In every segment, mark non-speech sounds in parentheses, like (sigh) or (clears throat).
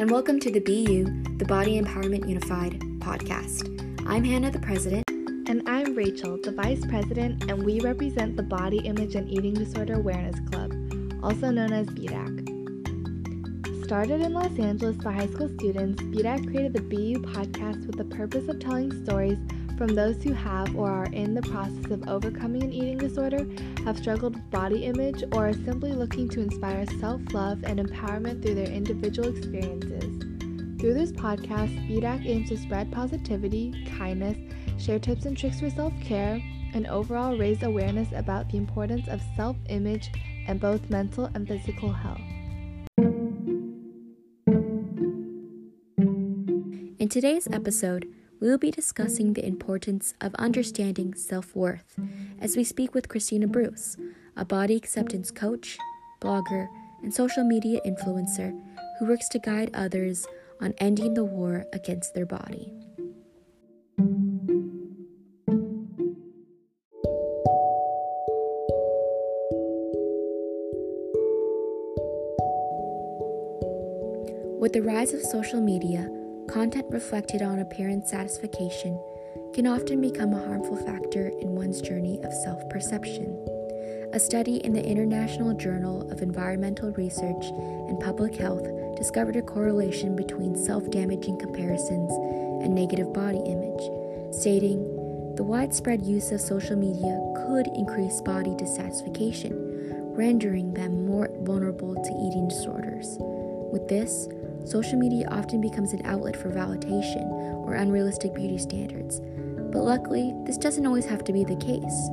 and welcome to the BU, the Body Empowerment Unified podcast. I'm Hannah, the president. And I'm Rachel, the vice president, and we represent the Body Image and Eating Disorder Awareness Club, also known as BDAC. Started in Los Angeles by high school students, BDAC created the BU podcast with the purpose of telling stories from those who have or are in the process of overcoming an eating disorder, have struggled with body image, or are simply looking to inspire self love and empowerment through their individual experiences. Through this podcast, BDAC aims to spread positivity, kindness, share tips and tricks for self care, and overall raise awareness about the importance of self image and both mental and physical health. In today's episode, we will be discussing the importance of understanding self worth as we speak with Christina Bruce, a body acceptance coach, blogger, and social media influencer who works to guide others on ending the war against their body. With the rise of social media, content reflected on appearance satisfaction can often become a harmful factor in one's journey of self perception. A study in the International Journal of Environmental Research and Public Health discovered a correlation between self damaging comparisons and negative body image, stating the widespread use of social media could increase body dissatisfaction, rendering them more vulnerable to eating disorders. With this, Social media often becomes an outlet for validation or unrealistic beauty standards, but luckily, this doesn't always have to be the case.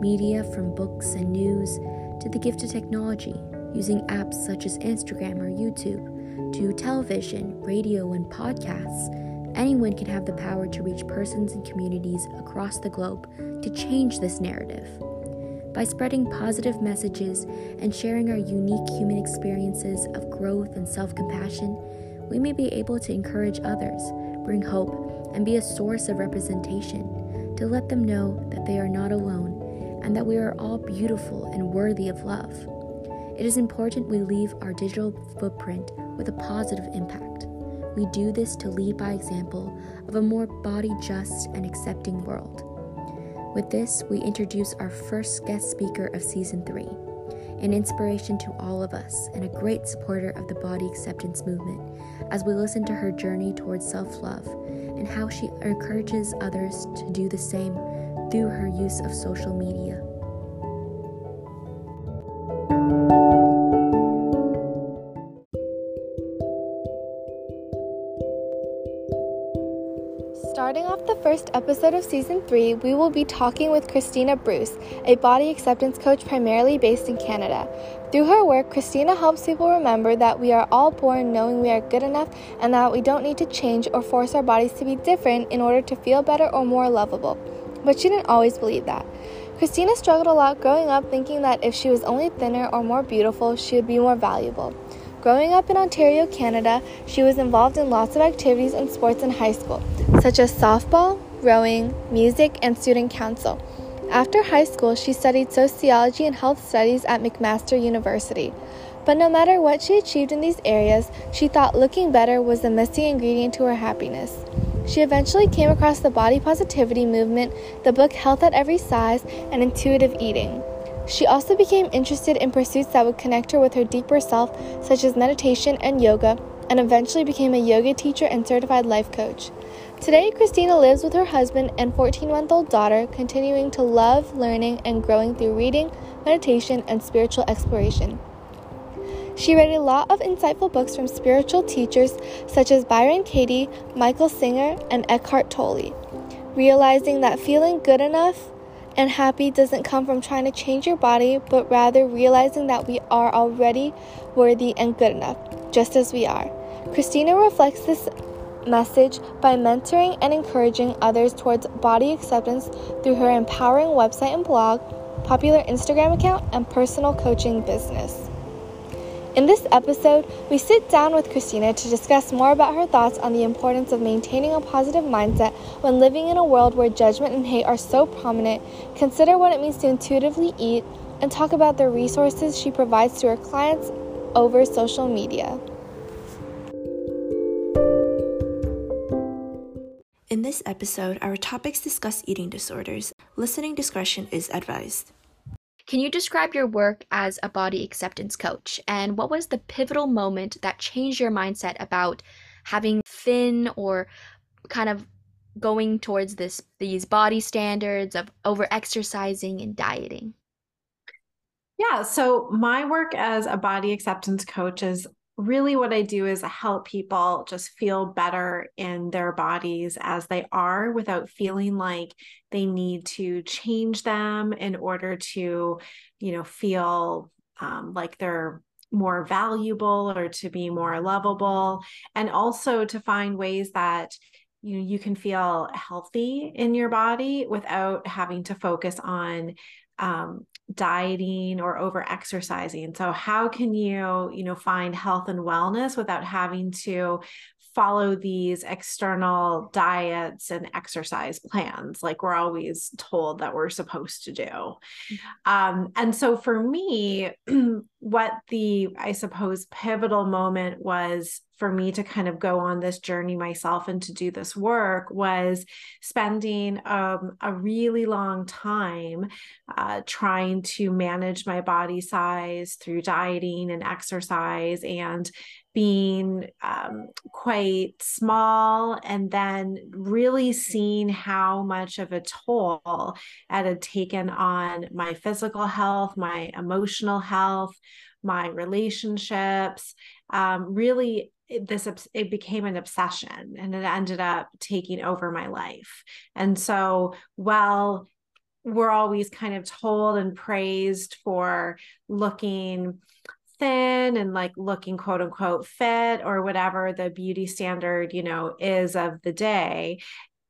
Media, from books and news to the gift of technology, using apps such as Instagram or YouTube, to television, radio, and podcasts, anyone can have the power to reach persons and communities across the globe to change this narrative. By spreading positive messages and sharing our unique human experiences of growth and self compassion, we may be able to encourage others, bring hope, and be a source of representation to let them know that they are not alone and that we are all beautiful and worthy of love. It is important we leave our digital footprint with a positive impact. We do this to lead by example of a more body just and accepting world. With this, we introduce our first guest speaker of season three, an inspiration to all of us and a great supporter of the body acceptance movement as we listen to her journey towards self love and how she encourages others to do the same through her use of social media. First episode of season three, we will be talking with Christina Bruce, a body acceptance coach primarily based in Canada. Through her work, Christina helps people remember that we are all born knowing we are good enough and that we don't need to change or force our bodies to be different in order to feel better or more lovable. But she didn't always believe that. Christina struggled a lot growing up thinking that if she was only thinner or more beautiful, she would be more valuable. Growing up in Ontario, Canada, she was involved in lots of activities and sports in high school, such as softball, rowing, music, and student council. After high school, she studied sociology and health studies at McMaster University. But no matter what she achieved in these areas, she thought looking better was the missing ingredient to her happiness. She eventually came across the body positivity movement, the book Health at Every Size, and intuitive eating. She also became interested in pursuits that would connect her with her deeper self, such as meditation and yoga, and eventually became a yoga teacher and certified life coach. Today, Christina lives with her husband and 14 month old daughter, continuing to love learning and growing through reading, meditation, and spiritual exploration. She read a lot of insightful books from spiritual teachers such as Byron Katie, Michael Singer, and Eckhart Tolle. Realizing that feeling good enough and happy doesn't come from trying to change your body, but rather realizing that we are already worthy and good enough, just as we are. Christina reflects this message by mentoring and encouraging others towards body acceptance through her empowering website and blog, popular Instagram account, and personal coaching business. In this episode, we sit down with Christina to discuss more about her thoughts on the importance of maintaining a positive mindset when living in a world where judgment and hate are so prominent, consider what it means to intuitively eat, and talk about the resources she provides to her clients over social media. This episode, our topics discuss eating disorders. Listening discretion is advised. Can you describe your work as a body acceptance coach? And what was the pivotal moment that changed your mindset about having thin or kind of going towards this these body standards of over exercising and dieting? Yeah, so my work as a body acceptance coach is really what I do is help people just feel better in their bodies as they are without feeling like they need to change them in order to, you know, feel um, like they're more valuable or to be more lovable. And also to find ways that you know you can feel healthy in your body without having to focus on um, dieting or over exercising. So how can you you know find health and wellness without having to follow these external diets and exercise plans like we're always told that we're supposed to do mm-hmm. um, and so for me (clears throat) what the i suppose pivotal moment was for me to kind of go on this journey myself and to do this work was spending um, a really long time uh, trying to manage my body size through dieting and exercise and being um, quite small and then really seeing how much of a toll it had taken on my physical health, my emotional health, my relationships. Um, really, it, this it became an obsession and it ended up taking over my life. And so, while we're always kind of told and praised for looking thin and like looking quote unquote fit or whatever the beauty standard you know is of the day.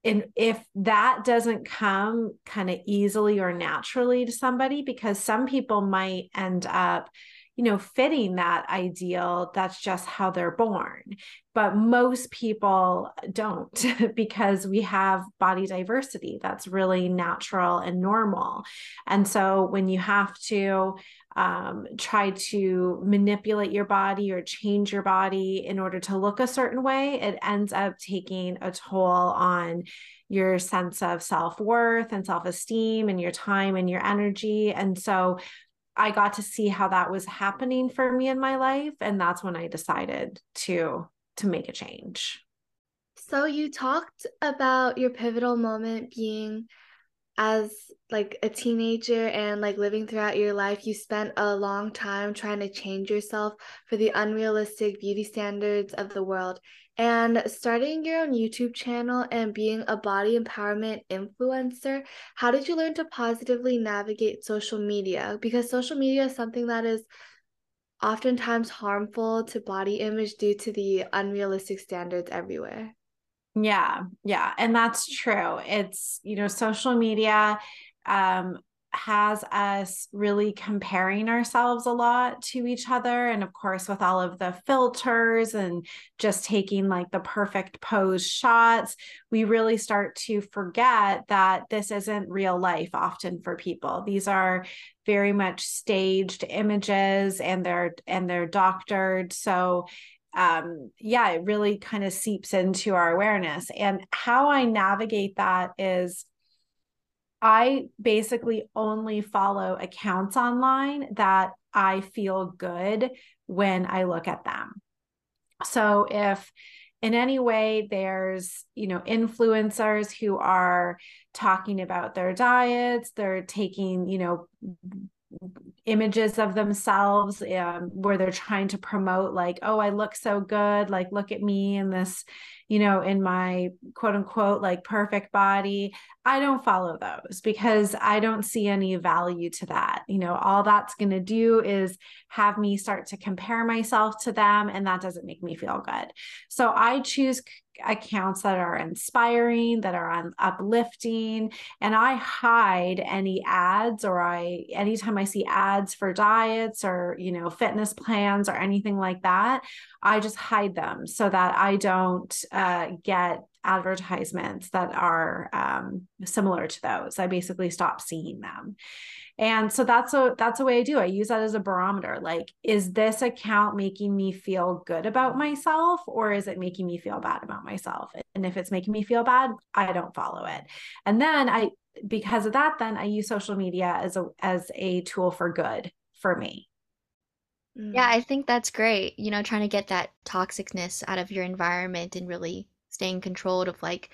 And if that doesn't come kind of easily or naturally to somebody because some people might end up you know fitting that ideal that's just how they're born. But most people don't (laughs) because we have body diversity that's really natural and normal. And so when you have to um, try to manipulate your body or change your body in order to look a certain way, it ends up taking a toll on your sense of self worth and self esteem and your time and your energy. And so I got to see how that was happening for me in my life. And that's when I decided to to make a change. So you talked about your pivotal moment being as like a teenager and like living throughout your life you spent a long time trying to change yourself for the unrealistic beauty standards of the world. And starting your own YouTube channel and being a body empowerment influencer how did you learn to positively navigate social media? Because social media is something that is oftentimes harmful to body image due to the unrealistic standards everywhere yeah, yeah. And that's true. It's, you know, social media um, has us really comparing ourselves a lot to each other. And of course, with all of the filters and just taking like the perfect pose shots, we really start to forget that this isn't real life often for people. These are very much staged images and they're and they're doctored. So um, yeah, it really kind of seeps into our awareness. And how I navigate that is I basically only follow accounts online that I feel good when I look at them. So if in any way there's you know influencers who are talking about their diets they're taking you know images of themselves um, where they're trying to promote like oh i look so good. Like look at me in this you know in my quote unquote like perfect body i don't follow those because i don't see any value to that. You know all that's going to do is have me start to compare myself to them and that doesn't make me feel good. So i choose accounts that are inspiring, that are uplifting, and I hide any ads or I anytime I see ads for diets or you know fitness plans or anything like that, I just hide them so that I don't uh, get advertisements that are um, similar to those. I basically stop seeing them. And so that's a that's a way I do. I use that as a barometer. Like, is this account making me feel good about myself or is it making me feel bad about myself? And if it's making me feel bad, I don't follow it. And then I because of that, then I use social media as a as a tool for good for me. Yeah, I think that's great. You know, trying to get that toxicness out of your environment and really staying controlled of like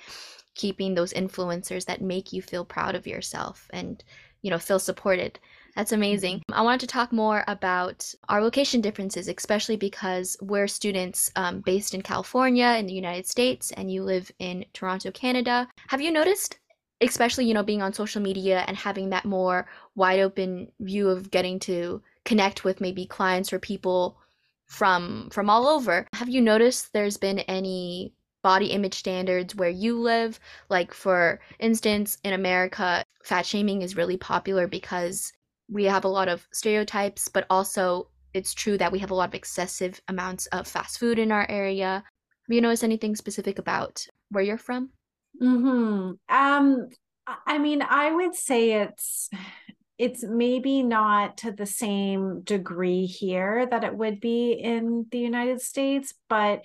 keeping those influencers that make you feel proud of yourself and, you know, feel supported. That's amazing. Mm-hmm. I wanted to talk more about our location differences, especially because we're students um, based in California in the United States and you live in Toronto, Canada. Have you noticed, especially, you know, being on social media and having that more wide open view of getting to connect with maybe clients or people from from all over. Have you noticed there's been any body image standards where you live? Like for instance, in America, fat shaming is really popular because we have a lot of stereotypes, but also it's true that we have a lot of excessive amounts of fast food in our area. Have you noticed anything specific about where you're from? Hmm. Um. I mean, I would say it's it's maybe not to the same degree here that it would be in the United States, but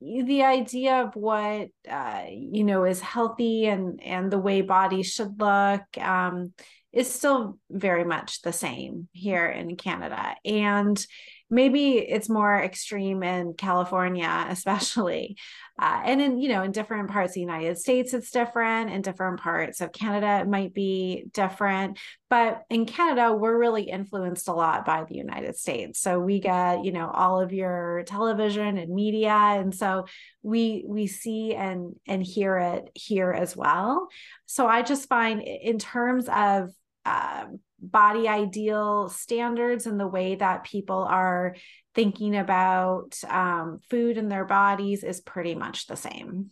the idea of what uh, you know is healthy and and the way bodies should look um, is still very much the same here in Canada, and maybe it's more extreme in California, especially. Uh, and in, you know, in different parts of the United States, it's different. In different parts of Canada, it might be different. But in Canada, we're really influenced a lot by the United States. So we get, you know, all of your television and media. And so we we see and and hear it here as well. So I just find in terms of um, body ideal standards and the way that people are thinking about um, food in their bodies is pretty much the same.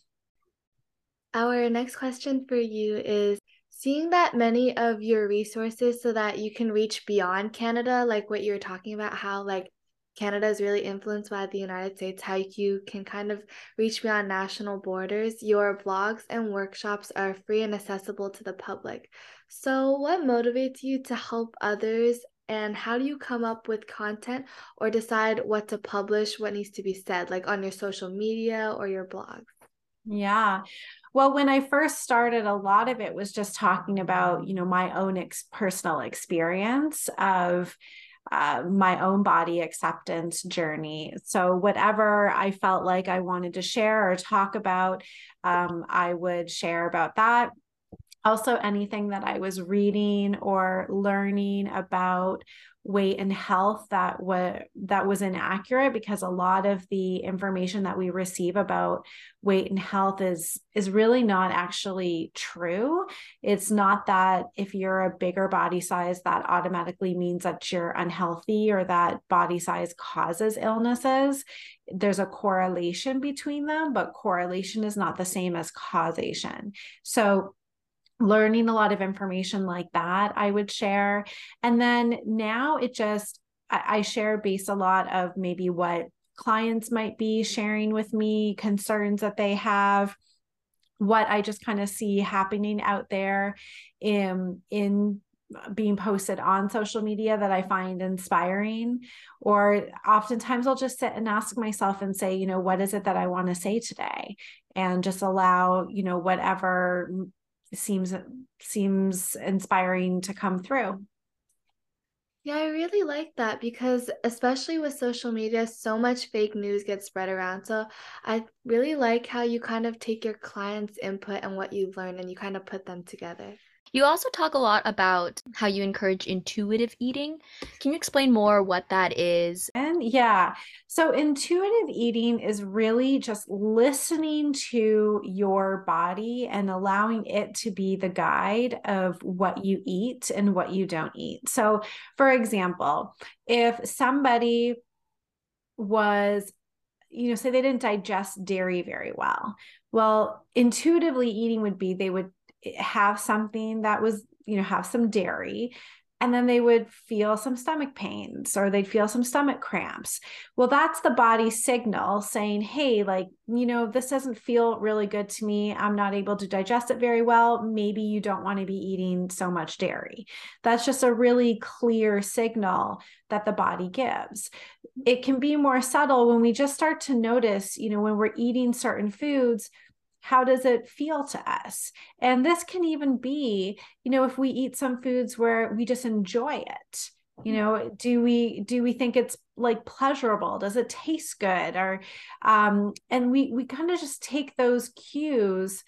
Our next question for you is seeing that many of your resources so that you can reach beyond Canada, like what you're talking about, how like Canada is really influenced by the United States, how you can kind of reach beyond national borders. Your blogs and workshops are free and accessible to the public. So, what motivates you to help others, and how do you come up with content or decide what to publish, what needs to be said, like on your social media or your blog? Yeah. Well, when I first started, a lot of it was just talking about, you know, my own ex- personal experience of uh, my own body acceptance journey. So, whatever I felt like I wanted to share or talk about, um, I would share about that also anything that I was reading or learning about weight and health that was that was inaccurate because a lot of the information that we receive about weight and health is is really not actually true. It's not that if you're a bigger body size that automatically means that you're unhealthy or that body size causes illnesses. There's a correlation between them but correlation is not the same as causation. So learning a lot of information like that i would share and then now it just I, I share based a lot of maybe what clients might be sharing with me concerns that they have what i just kind of see happening out there in in being posted on social media that I find inspiring. Or oftentimes I'll just sit and ask myself and say, you know, what is it that I want to say today? And just allow, you know, whatever seems seems inspiring to come through. Yeah, I really like that because especially with social media, so much fake news gets spread around. So I really like how you kind of take your clients' input and what you've learned and you kind of put them together. You also talk a lot about how you encourage intuitive eating. Can you explain more what that is? And yeah, so intuitive eating is really just listening to your body and allowing it to be the guide of what you eat and what you don't eat. So, for example, if somebody was you know, say they didn't digest dairy very well. Well, intuitively eating would be they would Eh, have something that was, you know, have some dairy, and then they would feel some stomach pains or they'd feel some stomach cramps. Well, that's the body signal saying, hey, like, you know, this doesn't feel really good to me. I'm not able to digest it very well. Maybe you don't want to be eating so much dairy. That's just a really clear signal that the body gives. It can be more subtle when we just start to notice, you know, when we're eating certain foods how does it feel to us? And this can even be you know if we eat some foods where we just enjoy it you know do we do we think it's like pleasurable? Does it taste good? Or um and we we kind of just take those cues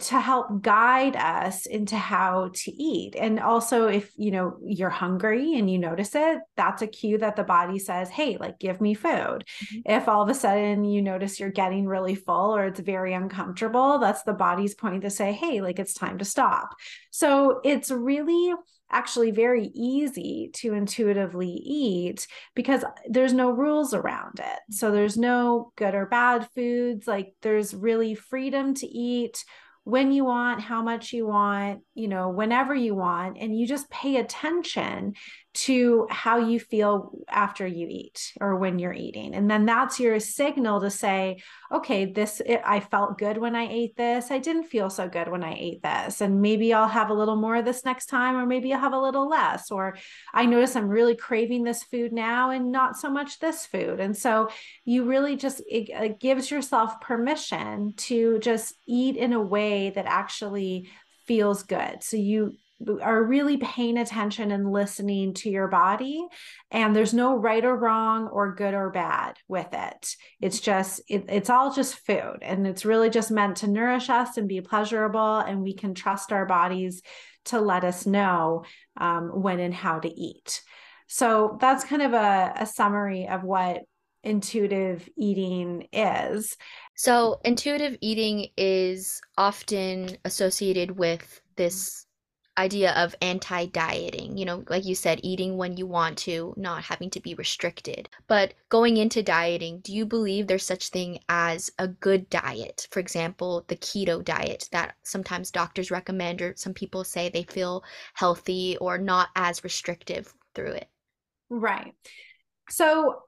to help guide us into how to eat. And also if you know you're hungry and you notice it that's a cue that the body says hey like give me food. Mm-hmm. if all of a sudden you notice you're getting really full or it's very uncomfortable that's the body's point to say hey like it's time to stop. So it's really actually very easy to intuitively eat because there's no rules around it. So there's no good or bad foods. Like there's really freedom to eat when you want, how much you want, you know, whenever you want, and you just pay attention to how you feel after you eat or when you're eating. And then that's your signal to say, okay, this, it, I felt good when I ate this. I didn't feel so good when I ate this. And maybe I'll have a little more of this next time, or maybe I'll have a little less. Or I notice I'm really craving this food now and not so much this food. And so you really just, it, it gives yourself permission to just eat in a way that actually feels good. So you are really paying attention and listening to your body and there's no right or wrong or good or bad with it. It's just it, it's all just food and it's really just meant to nourish us and be pleasurable and we can trust our bodies to let us know um, when and how to eat. So that's kind of a, a summary of what intuitive eating is. So intuitive eating is often associated with this idea of anti-dieting you know like you said eating when you want to not having to be restricted. But going into dieting do you believe there's such thing as a good diet? For example the keto diet that sometimes doctors recommend or some people say they feel healthy or not as restrictive through it? Right. So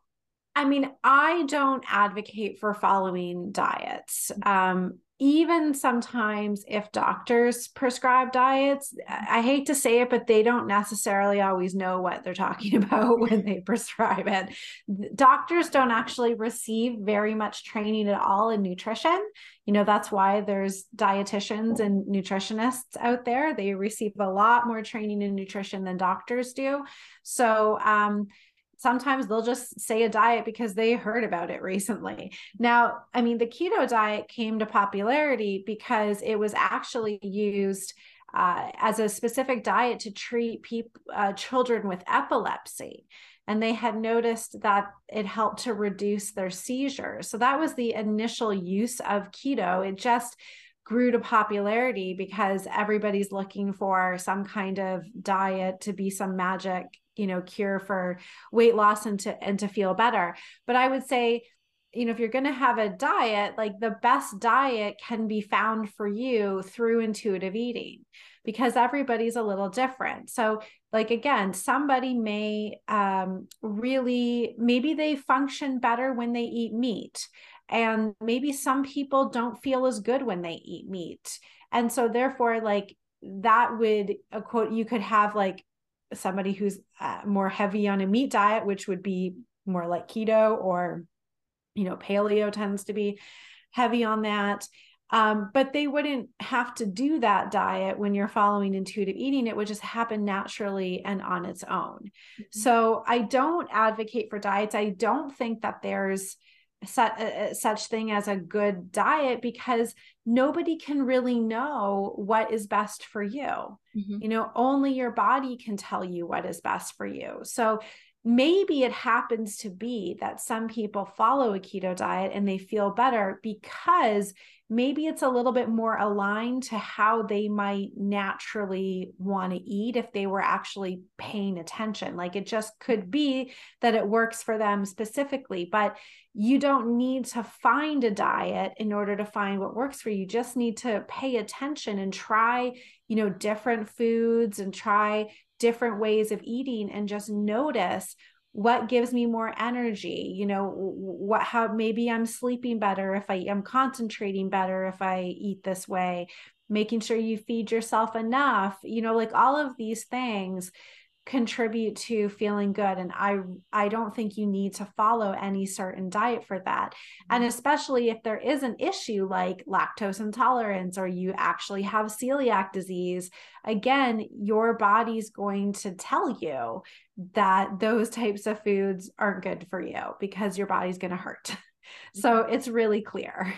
I mean, I don't advocate for following diets. Um, even sometimes if doctors prescribe diets, I hate to say it, but they don't necessarily always know what they're talking (laughs) about when they prescribe it. Doctors don't actually receive very much training at all in nutrition. You know, that's why there's dietitians and nutritionists out there. They receive a lot more training in nutrition than doctors do. So, um, sometimes they'll just say a diet because they heard about it recently. Now, I mean, the keto diet came to popularity because it was actually used uh, as a specific diet to treat people, uh, children with epilepsy. And they had noticed that it helped to reduce their seizures. So that was the initial use of keto. It just grew to popularity because everybody's looking for some kind of diet to be some magic you know cure for weight loss and to and to feel better. But i would say you know if you're going to have a diet like the best diet can be found for you through intuitive eating because everybody's a little different. So like again somebody may um really maybe they function better when they eat meat and maybe some people don't feel as good when they eat meat and so therefore like that would a quote you could have like somebody who's uh, more heavy on a meat diet, which would be more like keto or, you know, paleo tends to be heavy on that. Um, but they wouldn't have to do that diet when you're following intuitive eating. It would just happen naturally and on its own. Mm-hmm. So I don't advocate for diets. I don't think that there's such, uh, uh, such thing as a good diet because nobody can really know what is best for you. Mm-hmm. You know, only your body can tell you what is best for you. So maybe it happens to be that some people follow a keto diet and they feel better because maybe it's a little bit more aligned to how they might naturally want to eat if they were actually paying attention. Like it just could be that it works for them specifically, but you don't need to find a diet in order to find what works for you. You just need to pay attention and try, you know, different foods and try different ways of eating and just notice what gives me more energy you know what how maybe i'm sleeping better if i am concentrating better if i eat this way making sure you feed yourself enough you know like all of these things contribute to feeling good and i i don't think you need to follow any certain diet for that and mm-hmm. especially if there is an issue like lactose intolerance or you actually have celiac disease again your body's going to tell you that those types of foods aren't good for you because your body's going to hurt (laughs) so mm-hmm. it's really clear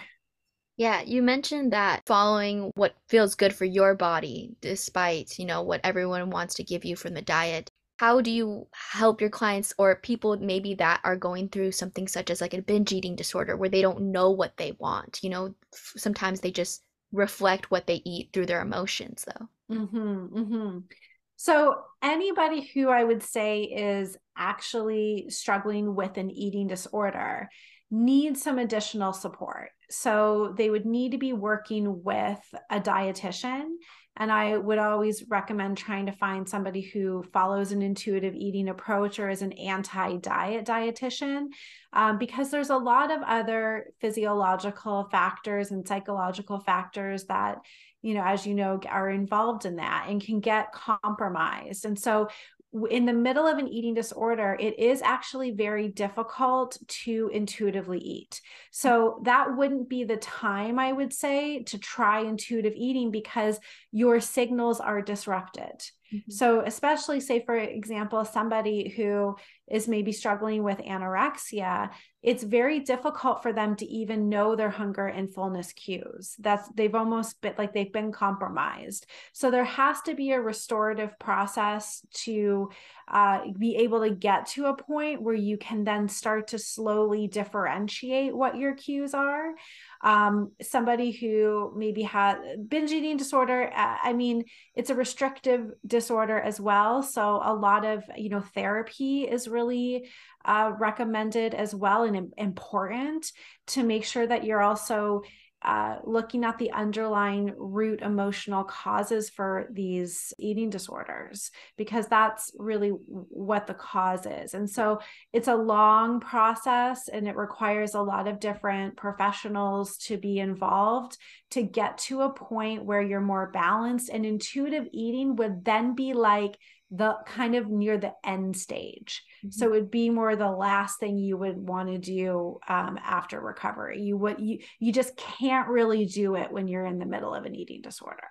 yeah, you mentioned that following what feels good for your body, despite, you know, what everyone wants to give you from the diet. How do you help your clients or people maybe that are going through something such as like a binge eating disorder where they don't know what they want? You know, sometimes they just reflect what they eat through their emotions, though. Mm-hmm, mm-hmm. So, anybody who I would say is actually struggling with an eating disorder needs some additional support. So they would need to be working with a dietitian. And I would always recommend trying to find somebody who follows an intuitive eating approach or is an anti diet dietitian, um, because there's a lot of other physiological factors and psychological factors that you know, as you know, are involved in that and can get compromised. And so in the middle of an eating disorder, it is actually very difficult to intuitively eat. So that wouldn't be the time, I would say, to try intuitive eating because your signals are disrupted. Mm-hmm. So, especially say, for example, somebody who is maybe struggling with anorexia, it's very difficult for them to even know their hunger and fullness cues. That's they've almost been like they've been compromised. So, there has to be a restorative process to uh, be able to get to a point where you can then start to slowly differentiate what your cues are um, somebody who maybe had binge eating disorder uh, i mean it's a restrictive disorder as well so a lot of you know therapy is really uh, recommended as well and important to make sure that you're also uh, looking at the underlying root emotional causes for these eating disorders because that's really what the cause is. And so it's a long process and it requires a lot of different professionals to be involved to get to a point where you're more balanced. And intuitive eating would then be like the kind of near the end stage. Mm-hmm. So it would be more the last thing you would want to do um, after recovery. You would you you just can't really do it when you're in the middle of an eating disorder.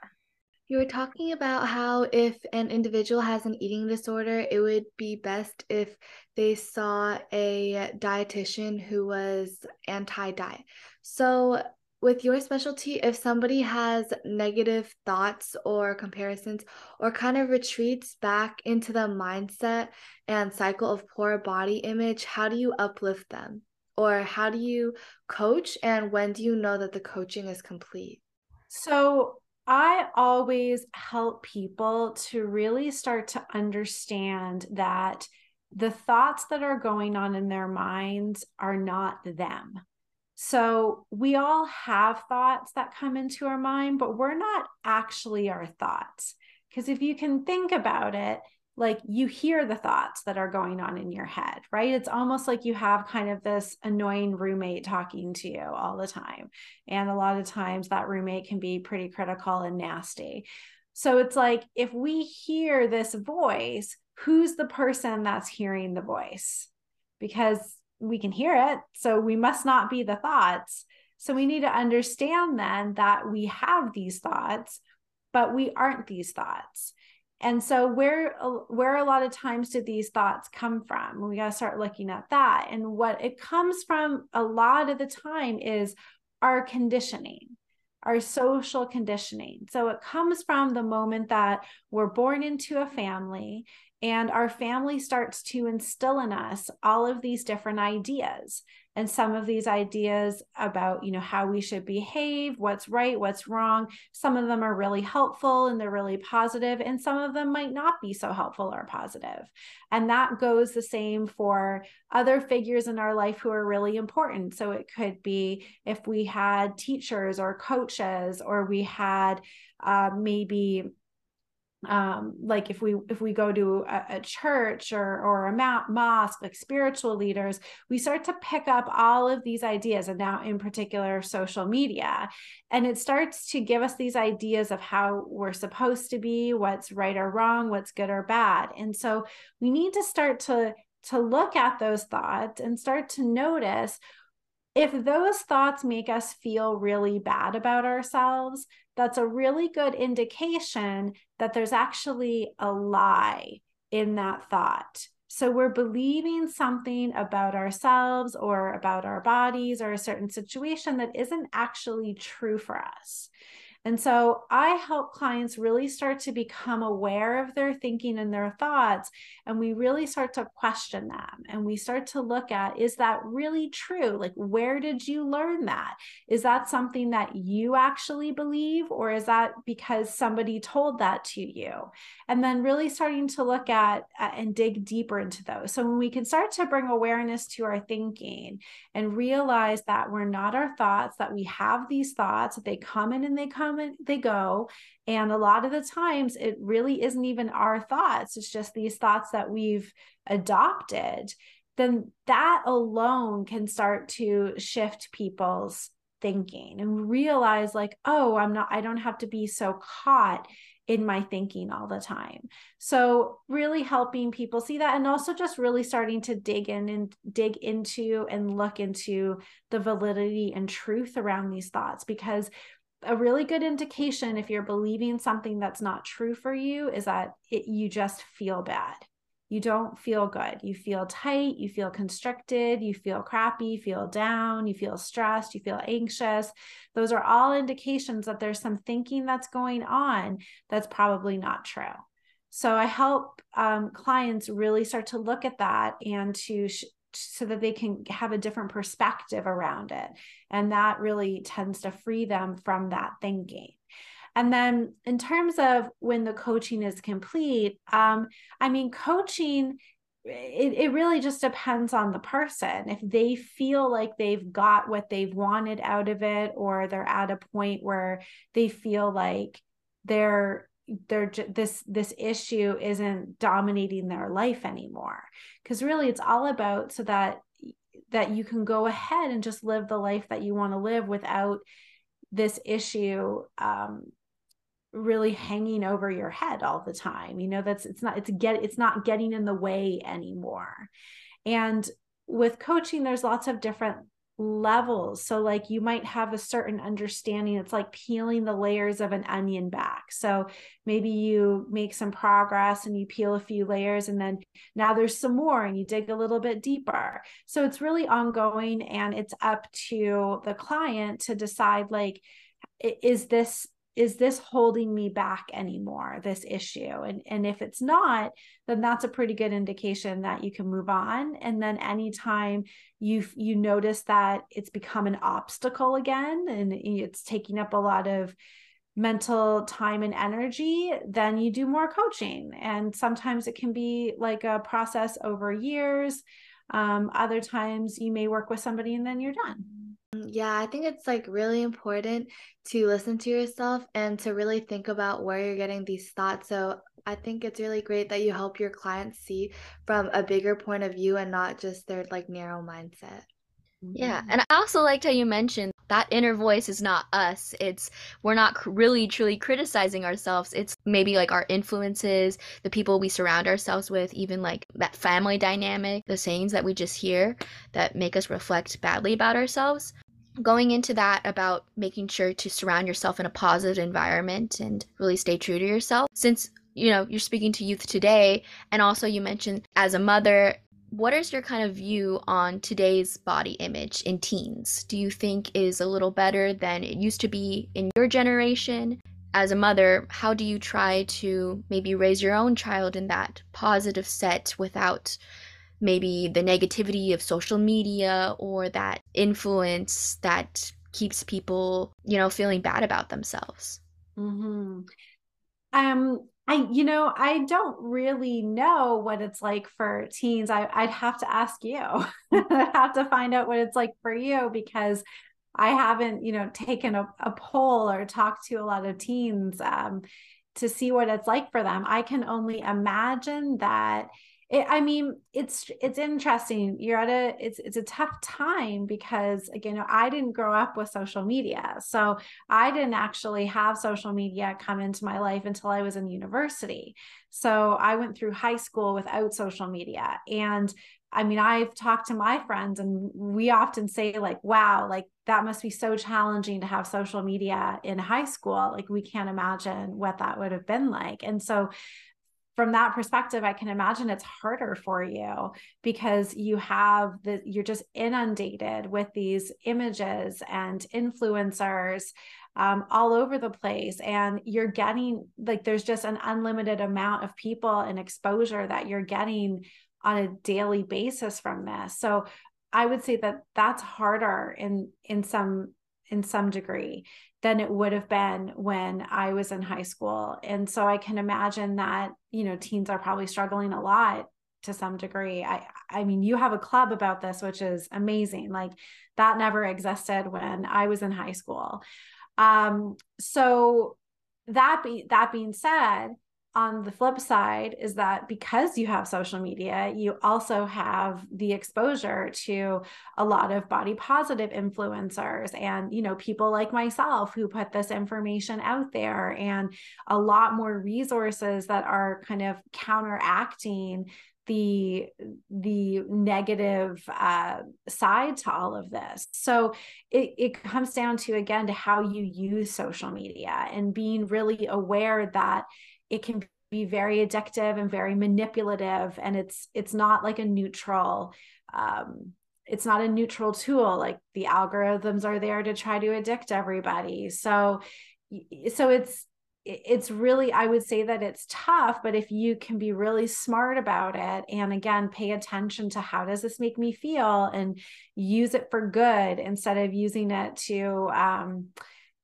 You were talking about how if an individual has an eating disorder, it would be best if they saw a dietitian who was anti diet. So, with your specialty, if somebody has negative thoughts or comparisons or kind of retreats back into the mindset and cycle of poor body image, how do you uplift them? Or how do you coach? And when do you know that the coaching is complete? So, I always help people to really start to understand that the thoughts that are going on in their minds are not them so we all have thoughts that come into our mind, but we're not actually our thoughts. Because if you can think about it, like you hear the thoughts that are going on in your head, right? It's almost like you have kind of this annoying roommate talking to you all the time. And a lot of times that roommate can be pretty critical and nasty. So it's like if we hear this voice, who's the person that's hearing the voice? Because we can hear it. So we must not be the thoughts. So we need to understand then that we have these thoughts, but we aren't these thoughts. And so where where a lot of times do these thoughts come from? We got to start looking at that. And what it comes from a lot of the time is our conditioning our social conditioning. So it comes from the moment that we're born into a family and our family starts to instill in us all of these different ideas and some of these ideas about you know how we should behave what's right what's wrong some of them are really helpful and they're really positive and some of them might not be so helpful or positive. and that goes the same for other figures in our life who are really important so it could be if we had teachers or coaches or we had uh, maybe um, like if we if we go to a, a church or or a mosque like spiritual leaders we start to pick up all of these ideas and now in particular social media. And it starts to give us these ideas of how we're supposed to be what's right or wrong what's good or bad. And so we need to start to to look at those thoughts and start to notice if those thoughts make us feel really bad about ourselves that's a really good indication that there's actually a lie in that thought. So we're believing something about ourselves or about our bodies or a certain situation that isn't actually true for us. And so I help clients really start to become aware of their thinking and their thoughts. And we really start to question them and we start to look at is that really true? Like, where did you learn that? Is that something that you actually believe, or is that because somebody told that to you? And then really starting to look at, at and dig deeper into those. So when we can start to bring awareness to our thinking and realize that we're not our thoughts, that we have these thoughts, that they come in and they come they go. And a lot of the times it really isn't even our thoughts, it's just these thoughts that we've adopted. Then that alone can start to shift people's thinking and realize, like, oh, I'm not, I don't have to be so caught in my thinking all the time. So really helping people see that and also just really starting to dig in and dig into and look into the validity and truth around these thoughts because a really good indication if you're believing something that's not true for you is that it, you just feel bad. You don't feel good. You feel tight, you feel constricted, you feel crappy, you feel down, you feel stressed, you feel anxious. Those are all indications that there's some thinking that's going on that's probably not true. So I help um, clients really start to look at that and to sh- so that they can have a different perspective around it. And that really tends to free them from that thinking. And then, in terms of when the coaching is complete, um, I mean, coaching, it, it really just depends on the person. If they feel like they've got what they've wanted out of it, or they're at a point where they feel like they're they're this this issue isn't dominating their life anymore. Because really it's all about so that that you can go ahead and just live the life that you want to live without this issue um, really hanging over your head all the time. You know that's it's not it's get it's not getting in the way anymore. And with coaching there's lots of different levels. So, like, you might have a certain understanding. It's like peeling the layers of an onion back. So, maybe you make some progress and you peel a few layers, and then now there's some more, and you dig a little bit deeper. So, it's really ongoing, and it's up to the client to decide, like, is this is this holding me back anymore this issue? And and if it's not then that's a pretty good indication that you can move on. And then anytime you you notice that it's become an obstacle again and it's taking up a lot of mental time and energy then you do more coaching. And sometimes it can be like a process over years. Um, other times you may work with somebody and then you're done Mm, yeah, I think it's like really important to listen to yourself and to really think about where you're getting these thoughts. So I think it's really great that you help your clients see from a bigger point of view and not just their like narrow mindset. Yeah, mm-hmm. and I also liked how you mentioned that inner voice is not us. It's we're not really truly criticizing ourselves. It's maybe like our influences, the people we surround ourselves with, even like that family dynamic, the sayings that we just hear that make us reflect badly about ourselves. Going into that about making sure to surround yourself in a positive environment and really stay true to yourself. Since you know you're speaking to youth today and also you mentioned as a mother what is your kind of view on today's body image in teens? Do you think is a little better than it used to be in your generation? As a mother, how do you try to maybe raise your own child in that positive set without maybe the negativity of social media or that influence that keeps people, you know, feeling bad about themselves? Mm-hmm. Um, I, you know, I don't really know what it's like for teens. I, I'd have to ask you. (laughs) I have to find out what it's like for you because I haven't, you know, taken a, a poll or talked to a lot of teens um, to see what it's like for them i can only imagine that it, I mean, it's it's interesting. You're at a it's it's a tough time because again, I didn't grow up with social media, so I didn't actually have social media come into my life until I was in university. So I went through high school without social media, and I mean, I've talked to my friends, and we often say like, "Wow, like that must be so challenging to have social media in high school. Like we can't imagine what that would have been like." And so from that perspective, I can imagine it's harder for you because you have the, you're just inundated with these images and influencers um, all over the place. And you're getting like, there's just an unlimited amount of people and exposure that you're getting on a daily basis from this. So I would say that that's harder in, in some, in some degree than it would have been when I was in high school. And so I can imagine that, you know, teens are probably struggling a lot to some degree. I I mean, you have a club about this which is amazing. Like that never existed when I was in high school. Um so that be that being said, on the flip side is that because you have social media, you also have the exposure to a lot of body positive influencers and, you know, people like myself who put this information out there and a lot more resources that are kind of counteracting the the negative uh, side to all of this. So it, it comes down to again to how you use social media and being really aware that it can be very addictive and very manipulative and it's it's not like a neutral um it's not a neutral tool like the algorithms are there to try to addict everybody. So so it's it's really i would say that it's tough but if you can be really smart about it and again pay attention to how does this make me feel and use it for good instead of using it to um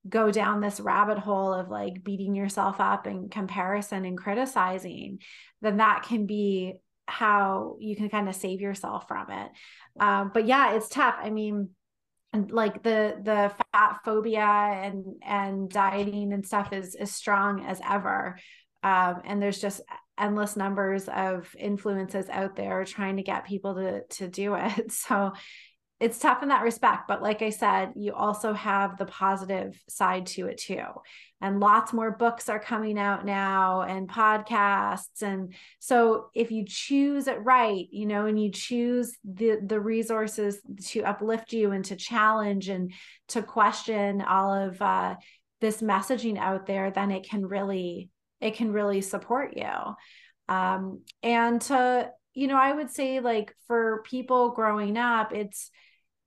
go down this rabbit hole of like beating yourself up and comparison and criticizing, then that can be how you can kind of save yourself from it. Um, but yeah, it's tough. I mean, like the the fat phobia and and dieting and stuff is as strong as ever. Um, and there's just endless numbers of influences out there trying to get people to to do it. (laughs) So it's tough in that respect but like i said you also have the positive side to it too. And lots more books are coming out now and podcasts. And so if you choose it right you know and you choose the the resources to uplift you and to challenge and to question all of uh, this messaging out there then it can really it can really support you. Um and to you know i would say like for people growing up it's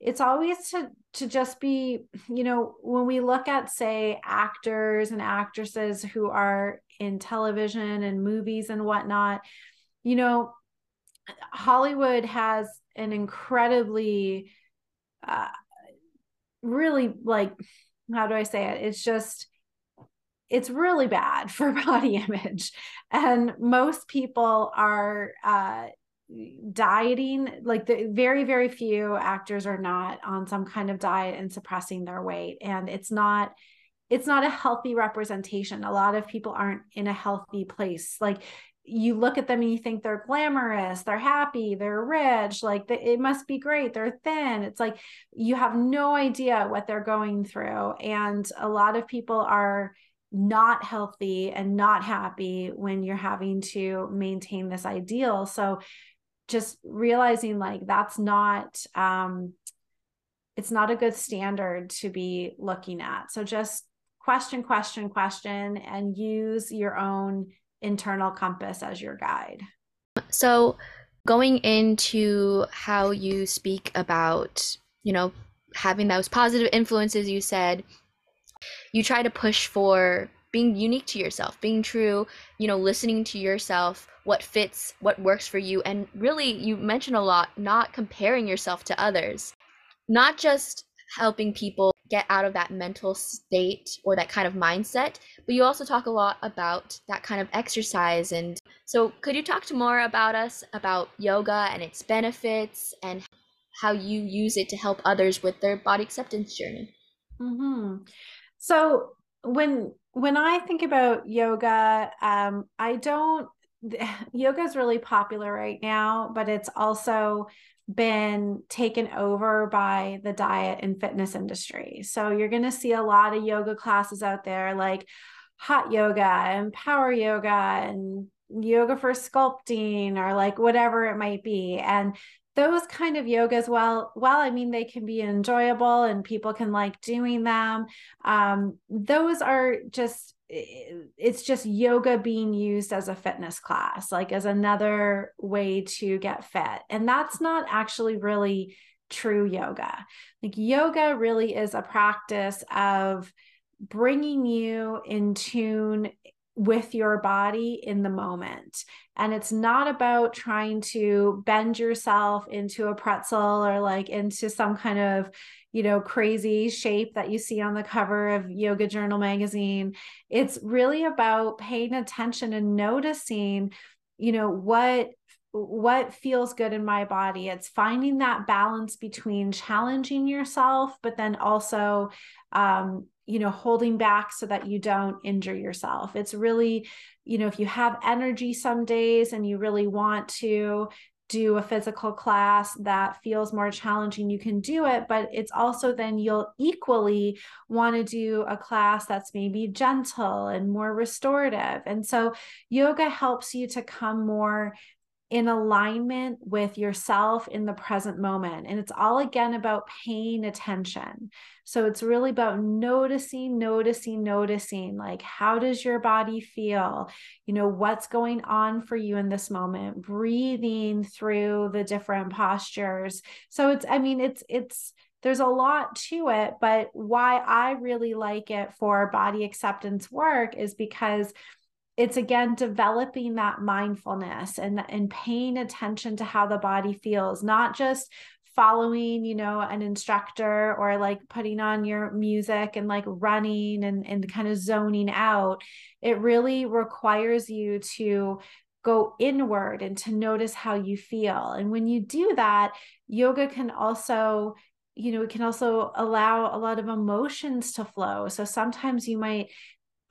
it's always to to just be you know when we look at say actors and actresses who are in television and movies and whatnot you know hollywood has an incredibly uh, really like how do i say it? It's just it's really bad (laughs) for body image. And most people are uh, dieting like the very very few actors are not on some kind of diet and suppressing their weight. And it's not it's not a healthy representation. A lot of people aren't in a healthy place. Like you look at them and you think they're glamorous they're happy they're rich like the, it must be great they're thin. It's like you have no idea what they're going through. And a lot of people are not healthy and not happy when you're having to maintain this ideal. So just realizing like that's not um it's not a good standard to be looking at. So just question question question and use your own internal compass as your guide. So going into how you speak about you know having those positive influences you said you try to push for being unique to yourself, being true, you know, listening to yourself, what fits, what works for you. And really, you mentioned a lot, not comparing yourself to others, not just helping people get out of that mental state or that kind of mindset, but you also talk a lot about that kind of exercise. And so, could you talk to more about us about yoga and its benefits and how you use it to help others with their body acceptance journey? Mm-hmm. So, when when I think about yoga, um, I don't, (sighs) yoga is really popular right now, but it's also been taken over by the diet and fitness industry. So you're going to see a lot of yoga classes out there like hot yoga and power yoga and yoga for sculpting or like whatever it might be. And those kind of yogas, well, well, I mean, they can be enjoyable and people can like doing them. Um, those are just it's just yoga being used as a fitness class, like as another way to get fit. And that's not actually really true yoga. Like yoga really is a practice of bringing you in tune with your body in the moment. And it's not about trying to bend yourself into a pretzel or like into some kind of, you know, crazy shape that you see on the cover of Yoga Journal magazine. It's really about paying attention and noticing, you know, what what feels good in my body it's finding that balance between challenging yourself but then also um, you know holding back so that you don't injure yourself it's really you know if you have energy some days and you really want to do a physical class that feels more challenging you can do it but it's also then you'll equally want to do a class that's maybe gentle and more restorative and so yoga helps you to come more in alignment with yourself in the present moment. And it's all again about paying attention. So it's really about noticing, noticing, noticing like, how does your body feel? You know, what's going on for you in this moment, breathing through the different postures. So it's, I mean, it's, it's, there's a lot to it, but why I really like it for body acceptance work is because it's again developing that mindfulness and and paying attention to how the body feels not just following you know an instructor or like putting on your music and like running and and kind of zoning out it really requires you to go inward and to notice how you feel. And when you do that yoga can also you know it can also allow a lot of emotions to flow. So sometimes you might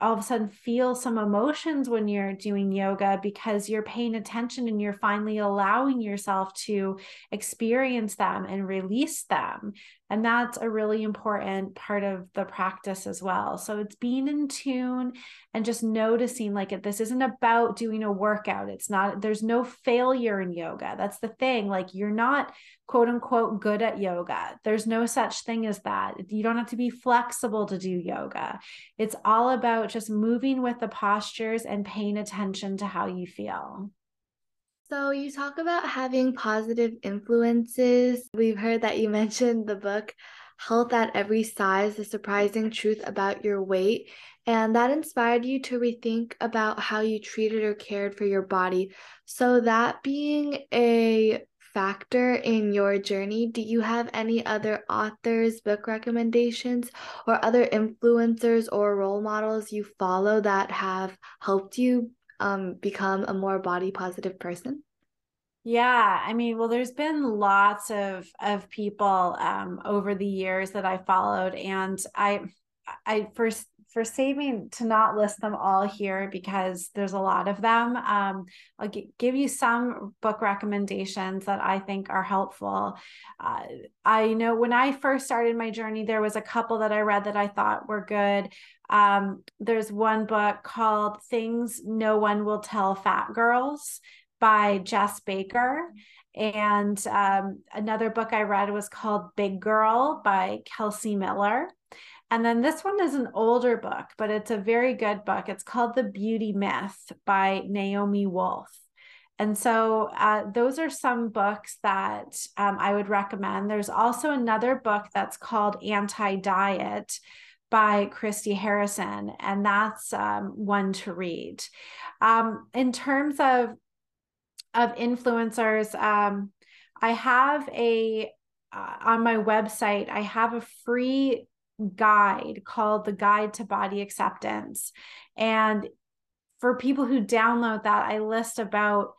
all of a sudden feel some emotions when you're doing yoga because you're paying attention and you're finally allowing yourself to experience them and release them. And that's a really important part of the practice as well. So it's being in tune and just noticing like it, this isn't about doing a workout. It's not, there's no failure in yoga. That's the thing. Like you're not quote unquote good at yoga. There's no such thing as that. You don't have to be flexible to do yoga. It's all about just moving with the postures and paying attention to how you feel. So, you talk about having positive influences. We've heard that you (laughs) mentioned the book Health at Every Size The Surprising Truth About Your Weight. And that inspired you to rethink about how you treated or cared for your body. So, that being a factor in your journey, do you have any other authors, book recommendations, or other influencers or role models you follow that have helped you um, become a more body positive person? Yeah, I mean, well, there's been lots of of people um, over the years that I followed, and I, I first for saving to not list them all here because there's a lot of them. Um, I'll g- give you some book recommendations that I think are helpful. Uh, I know when I first started my journey, there was a couple that I read that I thought were good. Um, there's one book called Things No One Will Tell Fat Girls by Jes Baker. And um, another book I read was called Big Girl by Kelsey Miller. And then this one is an older book, but it's a very good book. It's called The Beauty Myth by Naomi Wolf. And so uh, those are some books that um, I would recommend. There's also another book that's called Anti Diet by Christy Harrison, and that's um, one to read. Um, in terms of of influencers, um, I have a uh, on my website. I have a free guide called the Guide to Body Acceptance, and for people who download that, I list about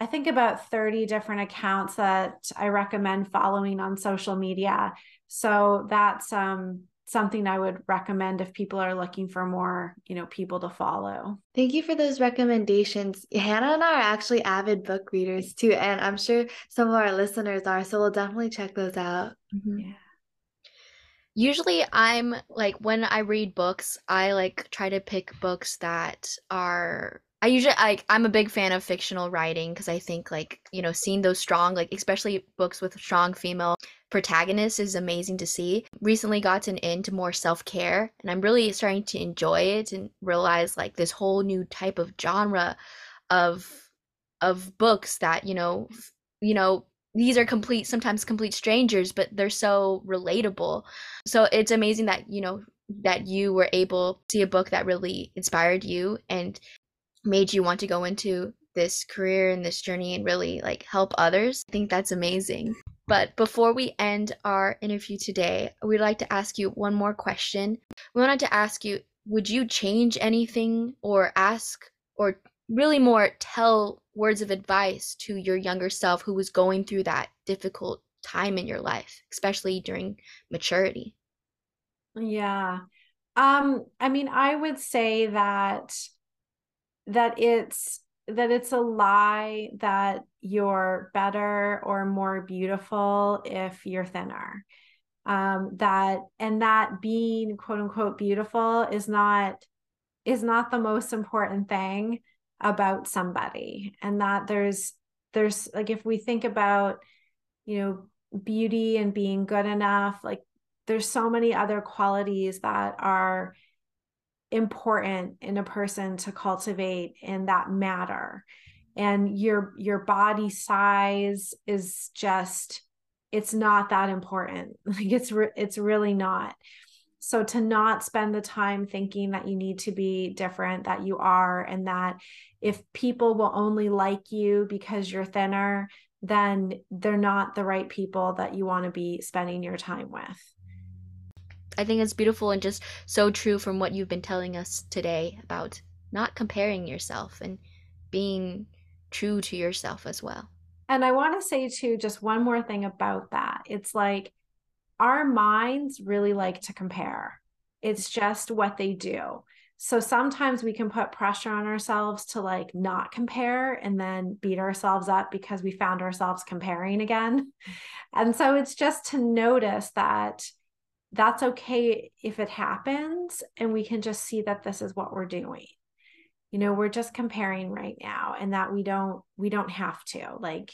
I think about 30 different accounts that I recommend following on social media. So that's um something I would recommend if people are looking for more, you know, people to follow. Thank you for those recommendations. Hannah and I are actually avid book readers too, and I'm sure some of our listeners are, so we'll definitely check those out. Mm-hmm. Yeah. Usually I'm like when I read books, I like try to pick books that are I usually like I'm a big fan of fictional writing because I think like, you know, seeing those strong like especially books with strong female protagonists is amazing to see. Recently gotten into more self-care and I'm really starting to enjoy it and realize like this whole new type of genre of of books that, you know, you know, these are complete sometimes complete strangers, but they're so relatable. So it's amazing that, you know, that you were able to see a book that really inspired you and made you want to go into this career and this journey and really like help others. I think that's amazing. But before we end our interview today, we'd like to ask you one more question. We wanted to ask you would you change anything or ask or really more tell words of advice to your younger self who was going through that difficult time in your life, especially during maturity? Yeah. Um I mean I would say that that it's that it's a lie that you're better or more beautiful if you're thinner um that and that being quote unquote beautiful is not is not the most important thing about somebody and that there's there's like if we think about you know beauty and being good enough like there's so many other qualities that are important in a person to cultivate and that matter. And your your body size is just it's not that important. (laughs) Like it's re- it's really not so to not spend the time thinking that you need to be different that you are and that if people will only like you because you're thinner then they're not the right people that you want to be spending your time with I think it's beautiful and just so true from what you've been telling us today about not comparing yourself and being true to yourself as well. And I want to say too just one more thing about that. It's like our minds really like to compare. It's just what they do. So sometimes we can put pressure on ourselves to like not compare and then beat ourselves up because we found ourselves comparing again. And so it's just to notice that that's okay if it happens and we can just see that this is what we're doing you know we're just comparing right now and that we don't we don't have to like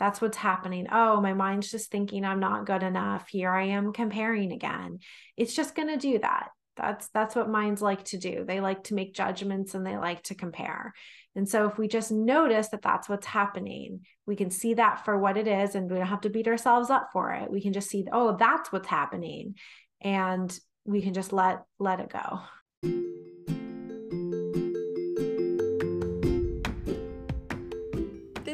that's what's happening. Oh my mind's just thinking i'm not good enough. Here i am comparing again. It's just going to do that. That's that's what minds like to do. They like to make judgments and they like to compare. And so if we just notice that that's what's happening we can see that for what it is and we don't have to beat ourselves up for it. We can just see oh that's what's happening and we can just let let it go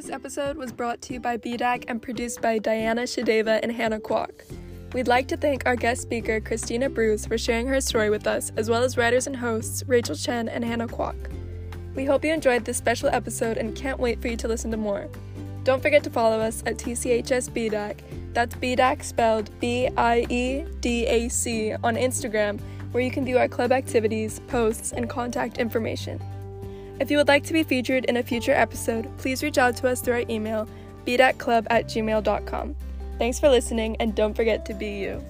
This episode was brought to you by BDAC and produced by Diana Shadeva and Hannah Kwok. We'd like to thank our guest speaker, Christina Bruce, for sharing her story with us, as well as writers and hosts, Rachel Chen and Hannah Kwok. We hope you enjoyed this special episode and can't wait for you to listen to more. Don't forget to follow us at TCHS BDAC that's BDAC spelled B I E D A C on Instagram, where you can view our club activities, posts, and contact information. If you would like to be featured in a future episode, please reach out to us through our email, bdacclub at gmail.com. Thanks for listening, and don't forget to be you.